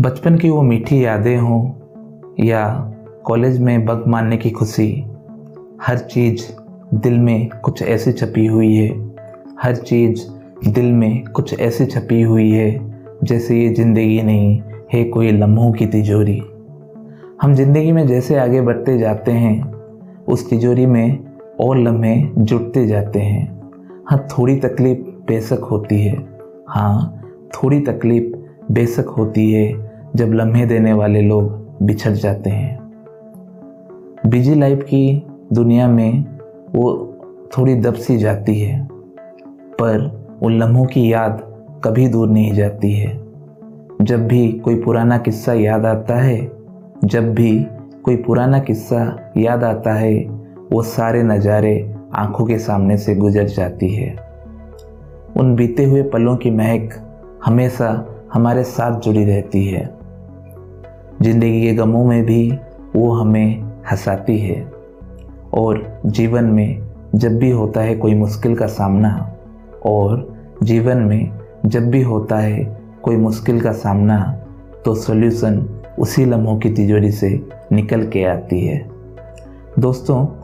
बचपन की वो मीठी यादें हों या कॉलेज में बग मारने की खुशी, हर चीज़ दिल में कुछ ऐसी छपी हुई है। हर चीज़ दिल में कुछ ऐसी छपी हुई है, जैसे ये ज़िंदगी नहीं है कोई लम्हों की तिजोरी। हम ज़िंदगी में जैसे आगे बढ़ते जाते हैं, उस तिजोरी में और लम्हे जुटते जाते हैं। हाँ थोड़ी तकलीफ़ बेशक होती है। हाँ थोड़ी तकलीफ़ बेशक होती है। जब लम्हे देने वाले लोग बिछड़ जाते हैं। बिज़ी लाइफ की दुनिया में वो थोड़ी दब सी जाती है, पर उन लम्हों की याद कभी दूर नहीं जाती है। जब भी कोई पुराना किस्सा याद आता है, जब भी कोई पुराना किस्सा याद आता है, वो सारे नज़ारे आँखों के सामने से गुजर जाती है। उन बीते हुए पलों की महक हमेशा हमारे साथ जुड़ी रहती है। ज़िंदगी के गमों में भी वो हमें हंसाती है। और जीवन में जब भी होता है कोई मुश्किल का सामना, और जीवन में जब भी होता है कोई मुश्किल का सामना तो सॉल्यूशन उसी लम्हों की तिजोरी से निकल के आती है। दोस्तों